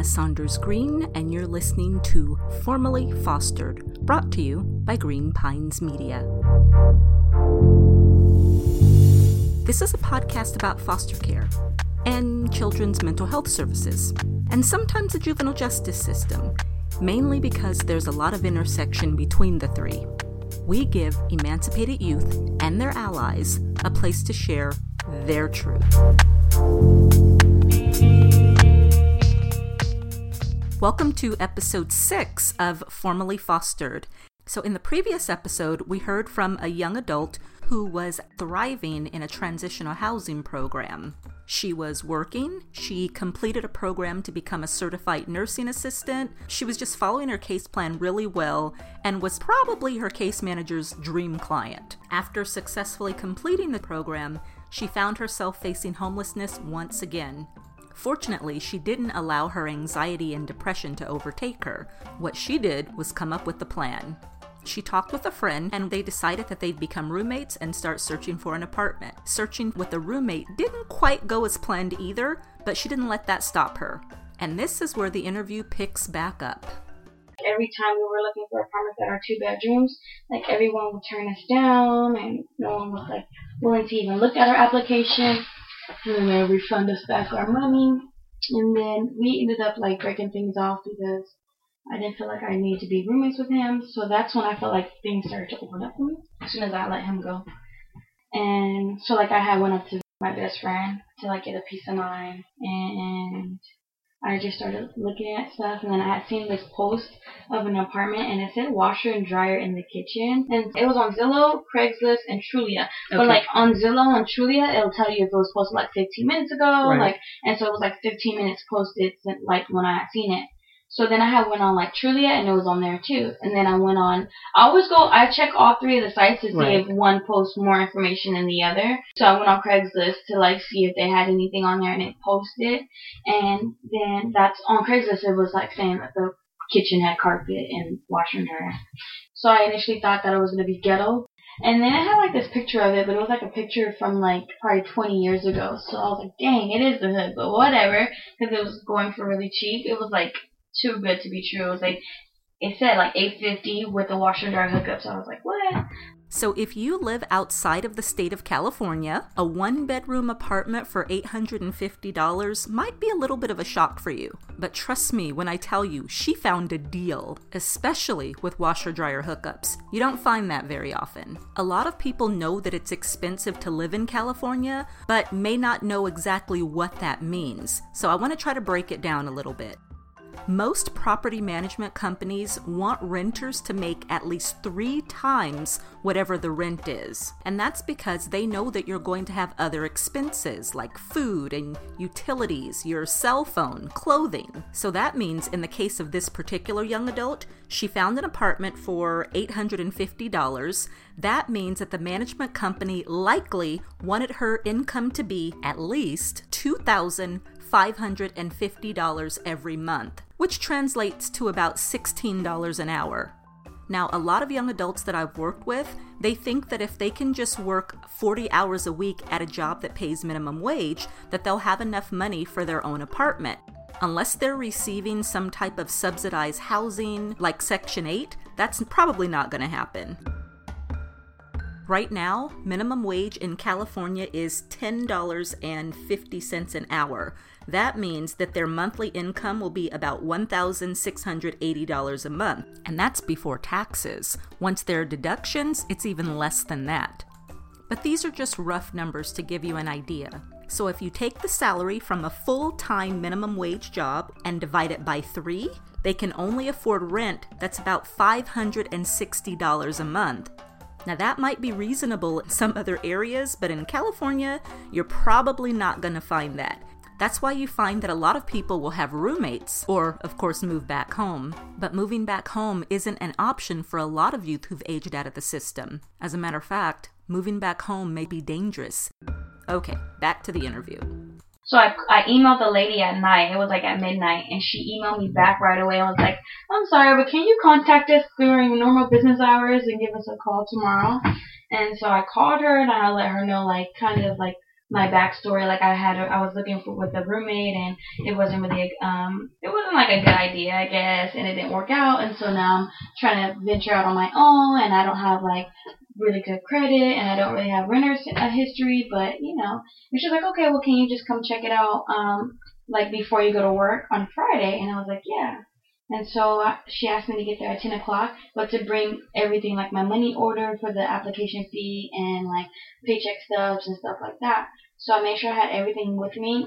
Anna Saunders Green, and you're listening to Formally Fostered, brought to you by Green Pines Media. This is a podcast about foster care and children's mental health services, and sometimes the juvenile justice system, mainly because there's a lot of intersection between the three. We give emancipated youth and their allies a place to share their truth. Welcome to episode six of Formally Fostered. So, in the previous episode, we heard from a young adult who was thriving in a transitional housing program. She was working, she completed a program to become a certified nursing assistant, she was just following her case plan really well, and was probably her case manager's dream client. After successfully completing the program, she found herself facing homelessness once again. Fortunately, she didn't allow her anxiety and depression to overtake her. What she did was come up with the plan. She talked with a friend and they decided that they'd become roommates and start searching for an apartment. Searching with a roommate didn't quite go as planned either, but she didn't let that stop her. And this is where the interview picks back up. Every time we were looking for apartments that are two bedrooms, like everyone would turn us down and no one was like willing to even look at our application and then they refund us back our money. And then we ended up like breaking things off because I didn't feel like I needed to be roommates with him. So that's when I felt like things started to open up for me as soon as I let him go. And so like I had went up to my best friend to like get a peace of mind and I just started looking at stuff, and then I had seen this post of an apartment, and it said washer and dryer in the kitchen, and it was on Zillow, Craigslist, and Trulia. Okay. But like on Zillow and Trulia, it'll tell you if it was posted like 15 minutes ago, right. like, and so it was like 15 minutes posted, like when I had seen it. So then I had went on like Trulia and it was on there too. And then I went on. I always go. I check all three of the sites to see right. if one posts more information than the other. So I went on Craigslist to like see if they had anything on there and it posted. And then that's on Craigslist. It was like saying that the kitchen had carpet and washer and dryer. So I initially thought that it was gonna be ghetto. And then I had like this picture of it, but it was like a picture from like probably 20 years ago. So I was like, dang, it is the hood, but whatever, because it was going for really cheap. It was like too good to be true. It was like it said like 850 with the washer and dryer hookup. So I was like, what? So, if you live outside of the state of California, a one bedroom apartment for $850 might be a little bit of a shock for you. But trust me when I tell you, she found a deal, especially with washer dryer hookups. You don't find that very often. A lot of people know that it's expensive to live in California, but may not know exactly what that means. So, I want to try to break it down a little bit. Most property management companies want renters to make at least three times whatever the rent is. And that's because they know that you're going to have other expenses like food and utilities, your cell phone, clothing. So that means, in the case of this particular young adult, she found an apartment for $850. That means that the management company likely wanted her income to be at least 2000 $550 every month, which translates to about $16 an hour. Now, a lot of young adults that I've worked with, they think that if they can just work 40 hours a week at a job that pays minimum wage, that they'll have enough money for their own apartment. Unless they're receiving some type of subsidized housing like Section 8, that's probably not going to happen. Right now, minimum wage in California is $10.50 an hour. That means that their monthly income will be about $1,680 a month, and that's before taxes. Once there are deductions, it's even less than that. But these are just rough numbers to give you an idea. So if you take the salary from a full time minimum wage job and divide it by three, they can only afford rent that's about $560 a month. Now, that might be reasonable in some other areas, but in California, you're probably not going to find that. That's why you find that a lot of people will have roommates, or, of course, move back home. But moving back home isn't an option for a lot of youth who've aged out of the system. As a matter of fact, moving back home may be dangerous. Okay, back to the interview. So I, I emailed the lady at night. It was like at midnight, and she emailed me back right away. I was like, I'm sorry, but can you contact us during normal business hours and give us a call tomorrow? And so I called her and I let her know like kind of like my backstory. Like I had, I was looking for with a roommate, and it wasn't really, um, it wasn't like a good idea, I guess, and it didn't work out. And so now I'm trying to venture out on my own, and I don't have like really good credit, and I don't really have renter's uh, history. But you know, and she's like, okay, well, can you just come check it out, um, like before you go to work on Friday? And I was like, yeah. And so uh, she asked me to get there at 10 o'clock, but to bring everything like my money order for the application fee and like paycheck stubs and stuff like that. So I made sure I had everything with me.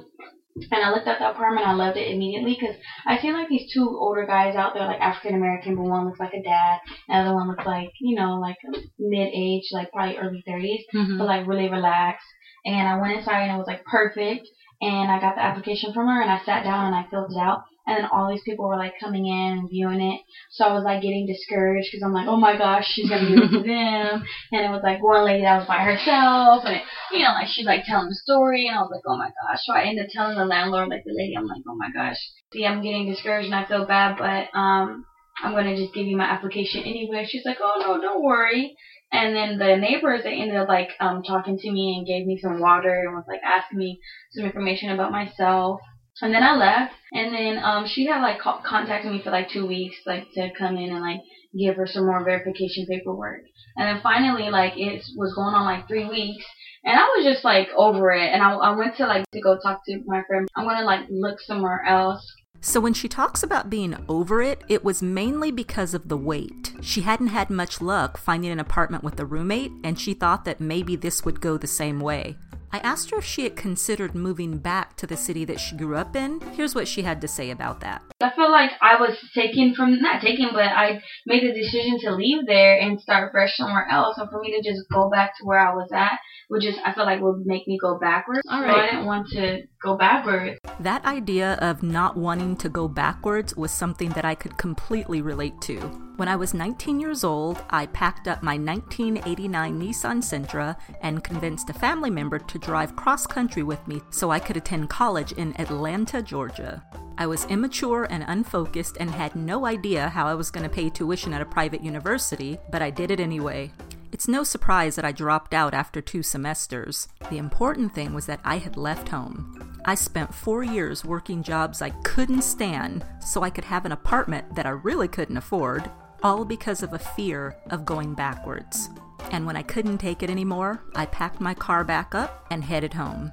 And I looked at the apartment. I loved it immediately because I see like these two older guys out there, like African American, but one looks like a dad, and the other one looks like you know like mid age, like probably early 30s, Mhm. but like really relaxed. And I went inside and it was like perfect. And I got the application from her and I sat down and I filled it out. And then all these people were like coming in and viewing it. So I was like getting discouraged because I'm like, oh my gosh, she's gonna give it to them. And it was like one lady that was by herself, and it, you know, like she's like telling the story, and I was like, oh my gosh. So I ended up telling the landlord, like the lady, I'm like, oh my gosh, see, I'm getting discouraged and I feel bad, but um, I'm gonna just give you my application anyway. She's like, oh no, don't worry. And then the neighbors, they ended up like um talking to me and gave me some water and was like asking me some information about myself. And then I left, and then um she had like co- contacted me for like two weeks, like to come in and like give her some more verification paperwork. And then finally, like it was going on like three weeks, and I was just like over it. And I, I went to like to go talk to my friend. I'm gonna like look somewhere else. So when she talks about being over it, it was mainly because of the wait. She hadn't had much luck finding an apartment with a roommate, and she thought that maybe this would go the same way. I asked her if she had considered moving back to the city that she grew up in. Here's what she had to say about that. I feel like I was taken from not taken, but I made the decision to leave there and start fresh somewhere else. And for me to just go back to where I was at would just I feel like would make me go backwards. All So. I didn't want to go backwards. That idea of not wanting to go backwards was something that I could completely relate to. When I was 19 years old, I packed up my 1989 Nissan Sentra and convinced a family member to drive cross country with me so I could attend college in Atlanta, Georgia. I was immature and unfocused and had no idea how I was going to pay tuition at a private university, but I did it anyway. It's no surprise that I dropped out after two semesters. The important thing was that I had left home. I spent four years working jobs I couldn't stand so I could have an apartment that I really couldn't afford, all because of a fear of going backwards. And when I couldn't take it anymore, I packed my car back up and headed home.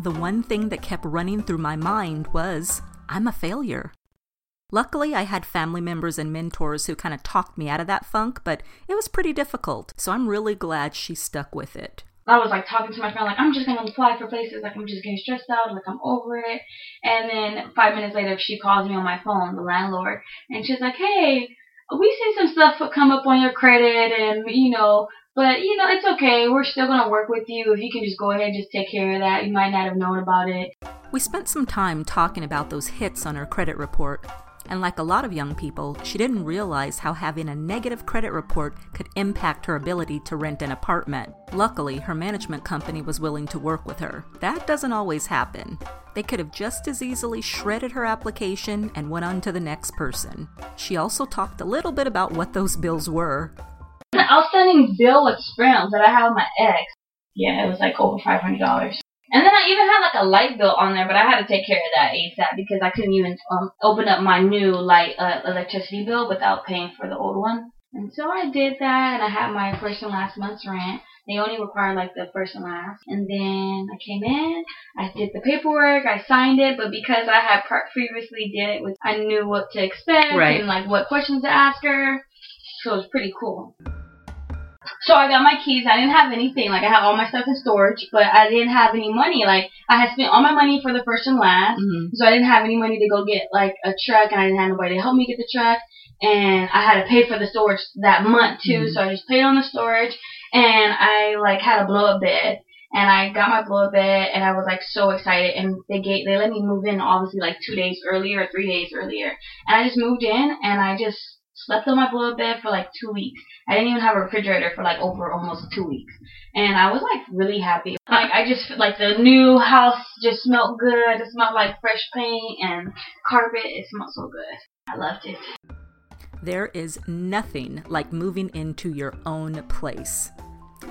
The one thing that kept running through my mind was I'm a failure. Luckily, I had family members and mentors who kind of talked me out of that funk, but it was pretty difficult, so I'm really glad she stuck with it. I was like talking to my friend, like I'm just gonna apply for places, like I'm just getting stressed out, like I'm over it. And then five minutes later, she calls me on my phone, the landlord, and she's like, "Hey, we see some stuff come up on your credit, and you know, but you know, it's okay. We're still gonna work with you. If you can just go ahead, and just take care of that. You might not have known about it." We spent some time talking about those hits on her credit report. And like a lot of young people, she didn't realize how having a negative credit report could impact her ability to rent an apartment. Luckily, her management company was willing to work with her. That doesn't always happen. They could have just as easily shredded her application and went on to the next person. She also talked a little bit about what those bills were. An outstanding bill with Sprint that I had with my ex, yeah, it was like over five hundred dollars. And then I even had like a light bill on there, but I had to take care of that ASAP because I couldn't even um, open up my new light uh, electricity bill without paying for the old one. And so I did that, and I had my first and last month's rent. They only require like the first and last. And then I came in, I did the paperwork, I signed it, but because I had previously did it with, I knew what to expect Right. and like what questions to ask her. So it was pretty cool. So I got my keys. I didn't have anything. Like I had all my stuff in storage, but I didn't have any money. Like I had spent all my money for the first and last, so I didn't have any money to go get like a truck, and I didn't have nobody to help me get the truck. And I had to pay for the storage that month too, Mhm. so I just paid on the storage. And I like had a blow up bed, and I got my blow up bed, and I was like so excited. And they gave they let me move in obviously like two days earlier or three days earlier, and I just moved in, and I just slept on my blow bed for like two weeks. I didn't even have a refrigerator for like over almost two weeks. And I was like really happy. Like I just like the new house just smelled good. It smelled like fresh paint and carpet. It smelled so good. I loved it. There is nothing like moving into your own place.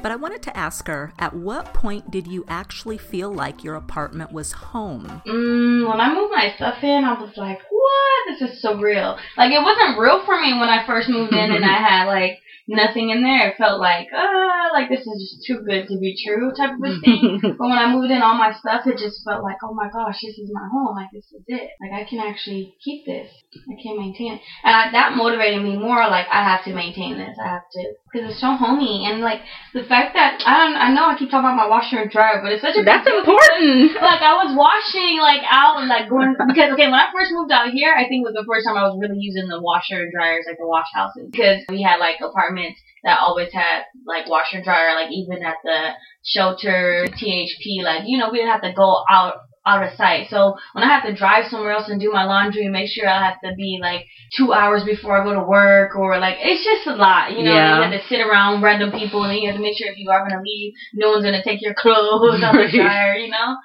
But I wanted to ask her at what point did you actually feel like your apartment was home? Mm, when I moved my stuff in, I was like, what? This is so real. Like, it wasn't real for me when I first moved in and I had, like, nothing in there. It felt like, ah, like this is just too good to be true type of a thing. but when I moved in all my stuff, it just felt like, oh my gosh, this is my home. Like, this is it. Like, I can actually keep this. I can maintain it. And I, that motivated me more, like, I have to maintain this. I have to because it's so homey and like the fact that I don't I know I keep talking about my washer and dryer, but it's such a that's important. like I was washing like out and like going because okay when I first moved out here I think it was the first time I was really using the washer and dryers like the wash houses because we had like apartments that always had like washer and dryer like even at the shelter THP like you know we didn't have to go out out of sight. So when I have to drive somewhere else and do my laundry and make sure I have to be like two hours before I go to work or like it's just a lot, you know. Yeah. You have to sit around random people and then you have to make sure if you are gonna leave, no one's gonna take your clothes out the dryer, you know.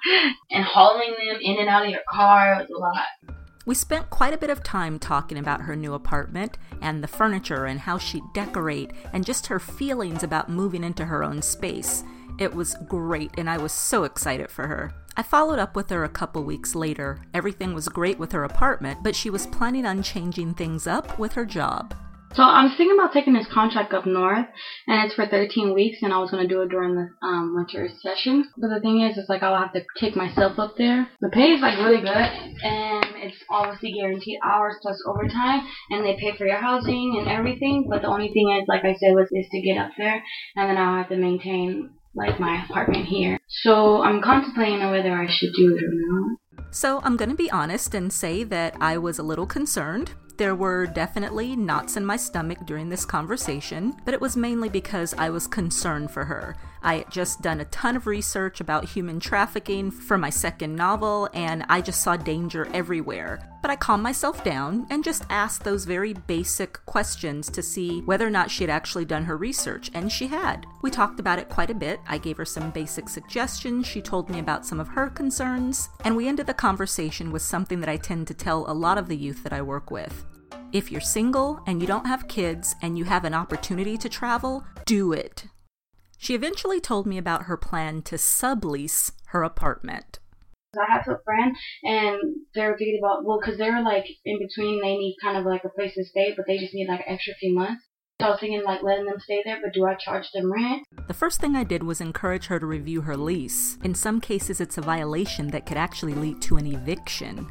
And hauling them in and out of your car was a lot. We spent quite a bit of time talking about her new apartment and the furniture and how she'd decorate and just her feelings about moving into her own space. It was great and I was so excited for her. I followed up with her a couple weeks later. Everything was great with her apartment, but she was planning on changing things up with her job. So I'm thinking about taking this contract up north, and it's for 13 weeks, and I was gonna do it during the um, winter session. But the thing is, it's like I'll have to take myself up there. The pay is like really good, and it's obviously guaranteed hours plus overtime, and they pay for your housing and everything. But the only thing is, like I said, was is to get up there, and then I'll have to maintain like my apartment here. So I'm contemplating whether I should do it or not. So I'm going to be honest and say that I was a little concerned. There were definitely knots in my stomach during this conversation, but it was mainly because I was concerned for her. I had just done a ton of research about human trafficking for my second novel, and I just saw danger everywhere. But I calmed myself down and just asked those very basic questions to see whether or not she had actually done her research, and she had. We talked about it quite a bit. I gave her some basic suggestions, she told me about some of her concerns, and we ended the conversation with something that I tend to tell a lot of the youth that I work with. If you're single and you don't have kids and you have an opportunity to travel, do it. She eventually told me about her plan to sublease her apartment. I have a friend, and they're thinking about well, because they're like in between. They need kind of like a place to stay, but they just need like an extra few months. So I was thinking like letting them stay there, but do I charge them rent? The first thing I did was encourage her to review her lease. In some cases, it's a violation that could actually lead to an eviction.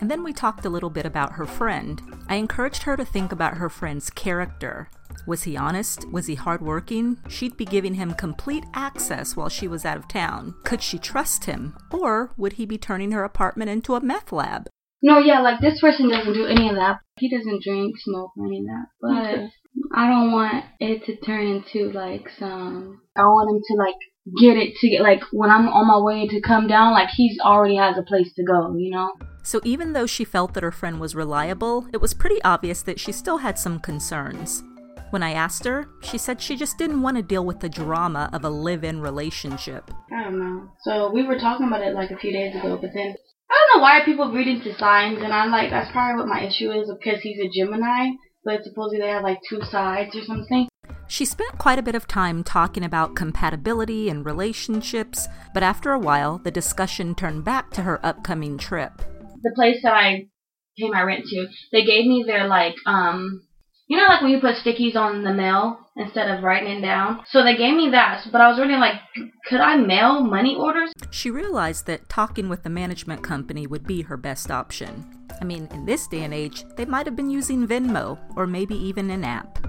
And then we talked a little bit about her friend. I encouraged her to think about her friend's character. Was he honest? Was he hardworking? She'd be giving him complete access while she was out of town. Could she trust him? Or would he be turning her apartment into a meth lab? No, yeah, like this person doesn't do any of that. He doesn't drink, smoke, or any of that. But okay. I don't want it to turn into like some. I want him to like get it to get like when I'm on my way to come down, like he's already has a place to go, you know? So even though she felt that her friend was reliable, it was pretty obvious that she still had some concerns. When I asked her, she said she just didn't want to deal with the drama of a live in relationship. I don't know. So we were talking about it like a few days ago, but then I don't know why people read into signs, and I'm like, that's probably what my issue is because he's a Gemini, but supposedly they have like two sides or something. She spent quite a bit of time talking about compatibility and relationships, but after a while, the discussion turned back to her upcoming trip. The place that I pay my rent to, they gave me their like um you know, like when you put stickies on the mail instead of writing it down? So they gave me that, but I was really like, could I mail money orders? She realized that talking with the management company would be her best option. I mean, in this day and age, they might have been using Venmo or maybe even an app.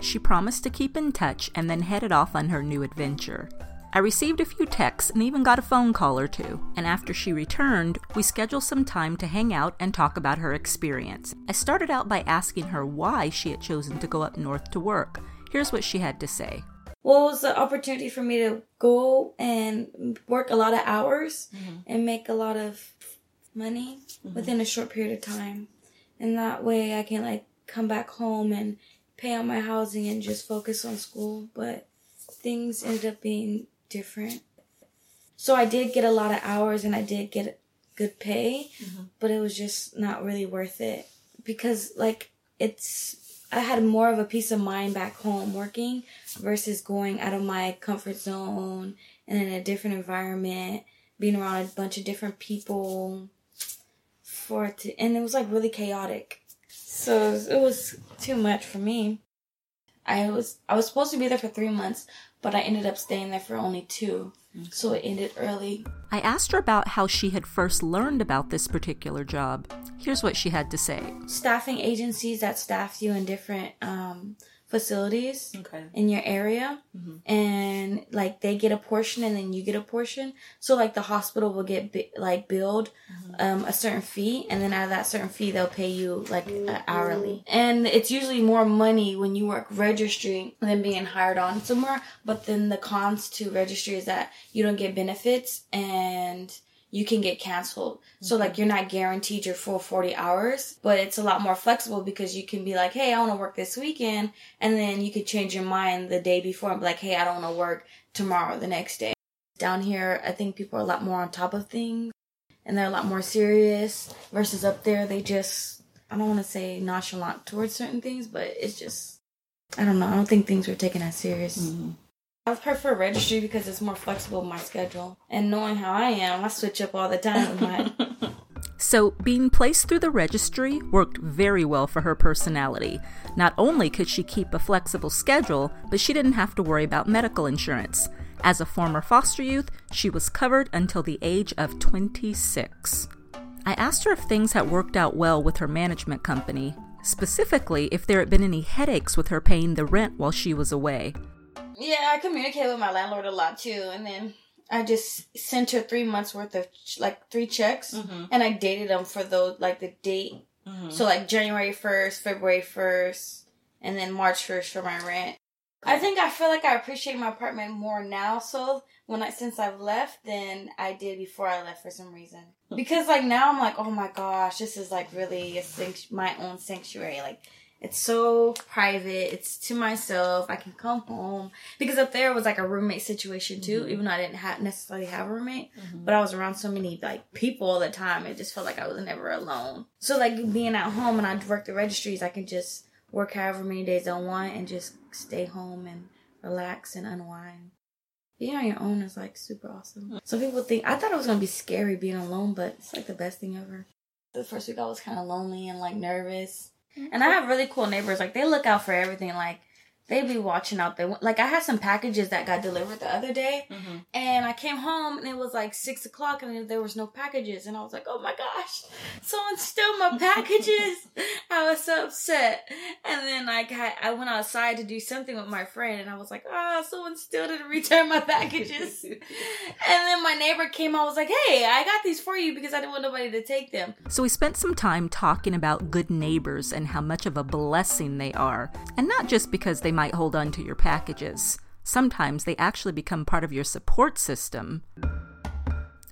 She promised to keep in touch and then headed off on her new adventure. I received a few texts and even got a phone call or two, and after she returned, we scheduled some time to hang out and talk about her experience. I started out by asking her why she had chosen to go up north to work. Here's what she had to say. Well, it was the opportunity for me to go and work a lot of hours mm-hmm. and make a lot of money mm-hmm. within a short period of time. And that way I can like come back home and pay out my housing and just focus on school. But things ended up being different. So I did get a lot of hours and I did get good pay, mm-hmm. but it was just not really worth it because like it's I had more of a peace of mind back home working versus going out of my comfort zone and in a different environment, being around a bunch of different people for it to, and it was like really chaotic. So it was, it was too much for me. I was I was supposed to be there for three months, but I ended up staying there for only two. So it ended early. I asked her about how she had first learned about this particular job. Here's what she had to say. Staffing agencies that staff you in different um, facilities Okay. in your area and like they get a portion and then you get a portion. So like the hospital will get bi- like billed um, a certain fee and then out of that certain fee they'll pay you like uh, hourly. And it's usually more money when you work registry than being hired on somewhere but then the cons to registry is that you don't get benefits and you can get canceled. So mm-hmm. like you're not guaranteed your full 40 hours, but it's a lot more flexible because you can be like, "Hey, I want to work this weekend." And then you could change your mind the day before and be like, "Hey, I don't want to work tomorrow the next day." Down here, I think people are a lot more on top of things and they're a lot more serious versus up there they just I don't want to say nonchalant towards certain things, but it's just I don't know. I don't think things were taken as serious. Mm-hmm. I prefer registry because it's more flexible with my schedule. And knowing how I am, I switch up all the time with. So, being placed through the registry worked very well for her personality. Not only could she keep a flexible schedule, but she didn't have to worry about medical insurance. As a former foster youth, she was covered until the age of 26. I asked her if things had worked out well with her management company, specifically if there had been any headaches with her paying the rent while she was away. Yeah, I communicate with my landlord a lot too. And then I just sent her three months worth of like three checks. Mm-hmm. And I dated them for those, like the date. Mm-hmm. So like January 1st, February 1st, and then March 1st for my rent. I think I feel like I appreciate my apartment more now, so when I since I've left than I did before I left for some reason. Because like now I'm like, oh my gosh, this is like really a sanct- my own sanctuary. Like it's so private. It's to myself. I can come home because up there was like a roommate situation too. Mm-hmm. Even though I didn't have necessarily have a roommate, mm-hmm. but I was around so many like people all the time. It just felt like I was never alone. So like being at home and I work the registries, I can just work however many days I want and just stay home and relax and unwind. Being on your own is like super awesome. Mm. Some people think I thought it was gonna be scary being alone, but it's like the best thing ever. The first week I was kind of lonely and like nervous, and I have really cool neighbors. Like they look out for everything. Like they be watching out there. Like I had some packages that got delivered the other day, and I came home and it was like six o'clock and there was no packages, and I was like, oh my gosh, someone stole my packages. I was so upset, and then like I, I went outside to do something with my friend, and I was like, ah, someone still didn't return my packages. and then my neighbor came. I was like, hey, I got these for you because I didn't want nobody to take them. So we spent some time talking about good neighbors and how much of a blessing they are. And not just because they might hold on to your packages. Sometimes they actually become part of your support system.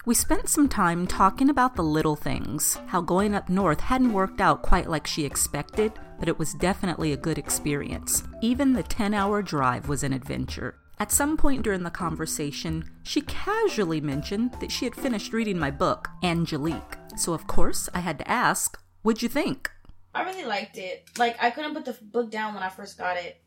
We spent some time talking about the little things, how going up north hadn't worked out quite like she expected, but it was definitely a good experience. Even the 10 hour drive was an adventure. At some point during the conversation, she casually mentioned that she had finished reading my book, Angelique. So, of course, I had to ask, What'd you think? I really liked it. Like I couldn't put the book down when I first got it.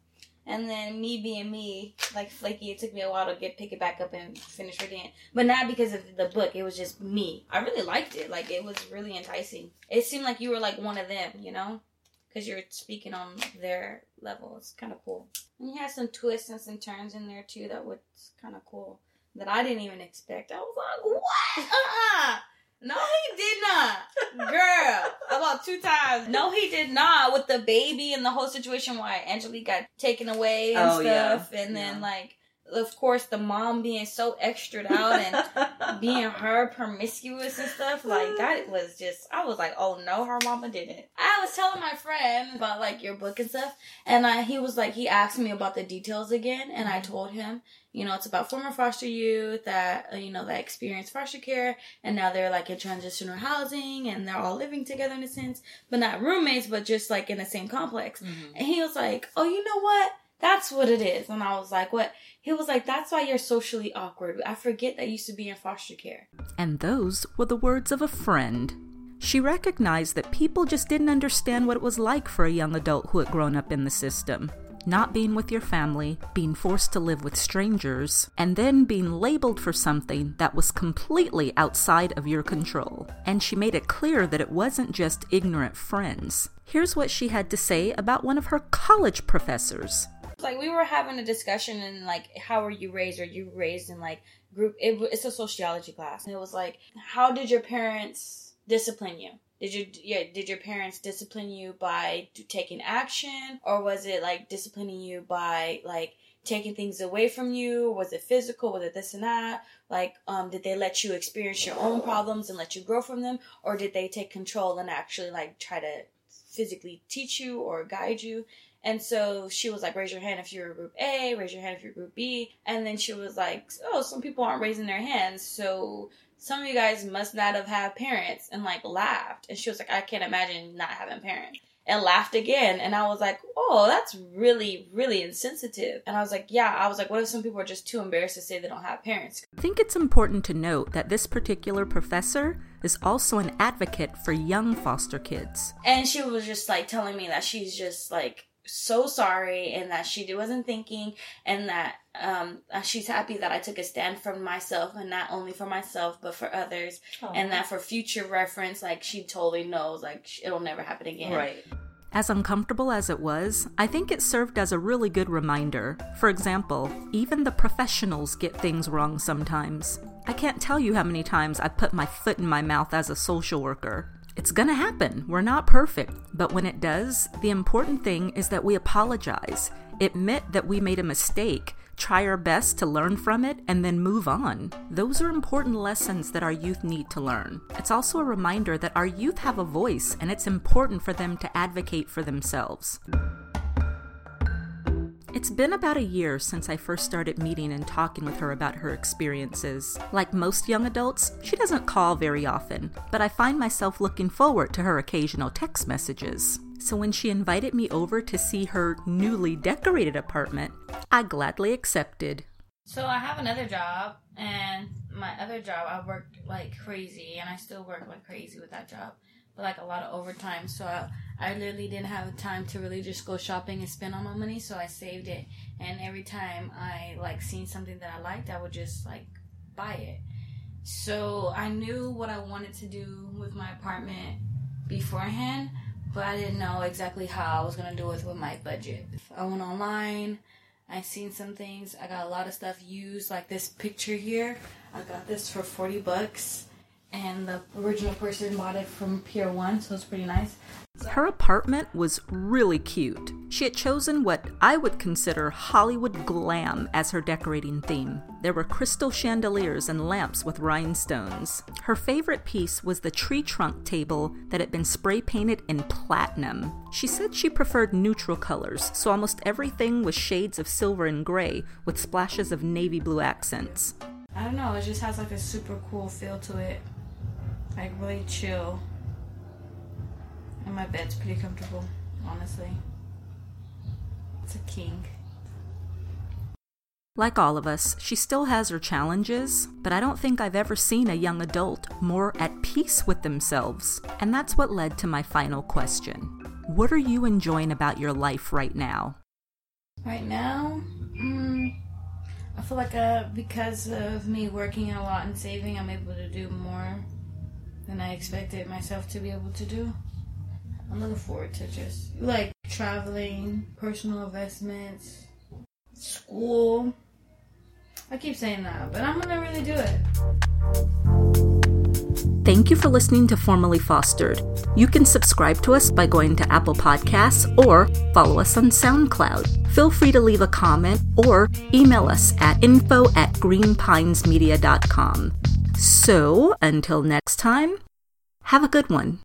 And then me being me, like flaky, it took me a while to get pick it back up and finish reading it. But not because of the book. It was just me. I really liked it. Like it was really enticing. It seemed like you were like one of them, you know, because you're speaking on their level. It's kind of cool. And you had some twists and some turns in there too. That was kind of cool. That I didn't even expect. I was like, what? Uh-uh. No, he did not. Girl, about two times. No, he did not. With the baby and the whole situation why Angelique got taken away and Oh, yeah. stuff. And then, Yeah. like, of course, the mom being so extra out and being her promiscuous and stuff. Like, that was just, I was like, oh no, her mama didn't. I was telling my friend about, like, your book and stuff. And I, he was like, he asked me about the details again. And I told him, you know, it's about former foster youth that, uh, you know, that experienced foster care and now they're like in transitional housing and they're all living together in a sense, but not roommates, but just like in the same complex. And he was like, "Oh, you know what? That's what it is." And I was like, "What?" He was like, "That's why you're socially awkward. I forget that you used to be in foster care." And those were the words of a friend. She recognized that people just didn't understand what it was like for a young adult who had grown up in the system not being with your family, being forced to live with strangers, and then being labeled for something that was completely outside of your control. And she made it clear that it wasn't just ignorant friends. Here's what she had to say about one of her college professors. Like we were having a discussion and like how were you raised? Are you raised in like group? It, it's a sociology class, and it was like, how did your parents discipline you? Did you yeah, did your parents discipline you by taking action or was it like disciplining you by like taking things away from you? Was it physical? Was it this and that? Like, um, did they let you experience your own problems and let you grow from them? Or did they take control and actually like try to physically teach you or guide you? And so she was like, raise your hand if you're group A, raise your hand if you're group B. And then she was like, oh, some people aren't raising their hands. So some of you guys must not have had parents and like laughed. And she was like, I can't imagine not having parents. And laughed again. And I was like, oh, that's really, really insensitive. And I was like, yeah. I was like, what if some people are just too embarrassed to say they don't have parents? I think it's important to note that this particular professor is also an advocate for young foster kids. And she was just like telling me that she's just like so sorry and that she wasn't thinking and that um, she's happy that I took a stand for myself and not only for myself but for others Aww. and that for future reference like she totally knows like it'll never happen again. Right. As uncomfortable as it was, I think it served as a really good reminder. For example, even the professionals get things wrong sometimes. I can't tell you how many times I've put my foot in my mouth as a social worker. It's gonna happen. We're not perfect. But when it does, the important thing is that we apologize, admit that we made a mistake, try our best to learn from it, and then move on. Those are important lessons that our youth need to learn. It's also a reminder that our youth have a voice and it's important for them to advocate for themselves. It's been about a year since I first started meeting and talking with her about her experiences. Like most young adults, she doesn't call very often, but I find myself looking forward to her occasional text messages. So when she invited me over to see her newly decorated apartment, I gladly accepted. So I have another job, and my other job, I worked like crazy, and I still work like crazy with that job like a lot of overtime. So I, I literally didn't have time to really just go shopping and spend all my money. So I saved it, and every time I like seen something that I liked, I would just like buy it. So I knew what I wanted to do with my apartment beforehand, but I didn't know exactly how I was gonna do it with my budget. I went online. I seen some things. I got a lot of stuff used, like this picture here. I got this for 40 bucks and the original person bought it from Pier 1, so it's pretty nice. Her apartment was really cute. She had chosen what I would consider Hollywood glam as her decorating theme. There were crystal chandeliers and lamps with rhinestones. Her favorite piece was the tree trunk table that had been spray painted in platinum. She said she preferred neutral colors, so almost everything was shades of silver and gray with splashes of navy blue accents. I don't know, it just has like a super cool feel to it like really chill. And my bed's pretty comfortable, honestly. It's a king. Like all of us, she still has her challenges, but I don't think I've ever seen a young adult more at peace with themselves. And that's what led to my final question What are you enjoying about your life right now? Right now? Mm, I feel like uh, because of me working a lot and saving, I'm able to do more than I expected myself to be able to do. I'm looking forward to just like traveling, personal investments, school. I keep saying that, but I'm gonna really do it. Thank you for listening to Formally Fostered. You can subscribe to us by going to Apple Podcasts or follow us on SoundCloud. Feel free to leave a comment or email us at info at greenpinesmedia.com. So, until next time, have a good one.